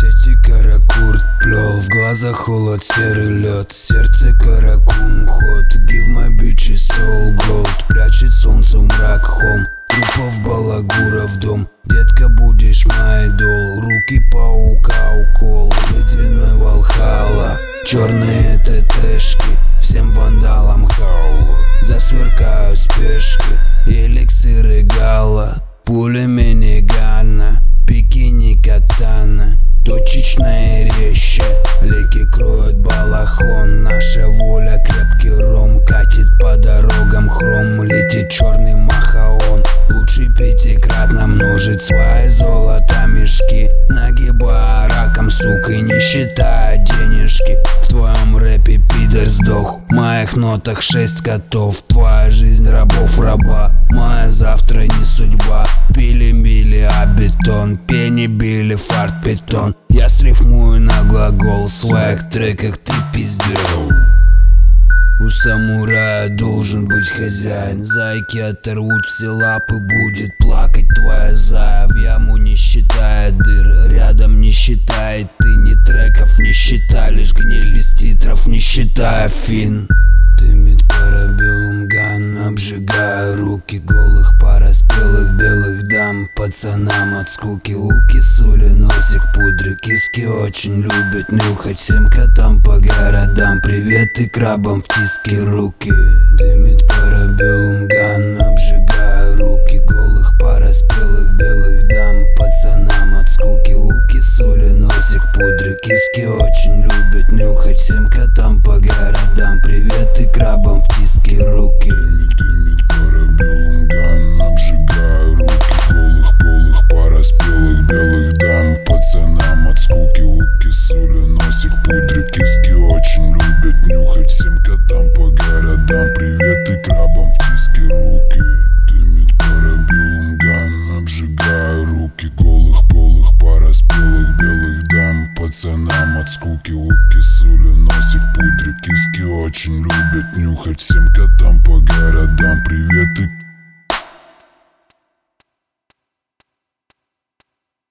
Сети каракурт плел, в глазах холод, серый лед. Сердце каракум, ход, give my bitches soul gold. Прячет солнце мрак холм, трупов в дом. Детка, будешь мой дол, руки паука укол. Ледяной Валхала, черные ТТшки Всем вандалам хау, засверкают спешки. Эликсиры гала, черный махаон. Лучше пятикратно множить Свои золото мешки. Нагибая раком, сука, не считая денежки. В твоем рэпе пидор сдох В моих нотах шесть котов. Твоя жизнь рабов раба Моя завтра не судьба. Пили, били, а бетон Пени били, фарт, питон Я срифмую на глагол В своих треках ты пиздел у самурая должен быть хозяин. Зайки оторвут все лапы, будет плакать твоя зая В яму не считая дыр, рядом не считает Ты ни треков не считай, лишь гниль из титров Не считая фин Дымит парабеллум Пацанам от скуки уки, сули, носик, пудры Киски. Очень любят нюхать всем котам по городам. Привет и крабам в тиски руки. Дымит парабеллум ган, обжигая руки. Голых пара спелых белых дам. Пацанам от скуки уки, сули, носик, пудры Киски. Очень любят нюхать всем котам От скуки уки Соли носик пудры Киски. Очень любят нюхать Всем котам по городам. Привет и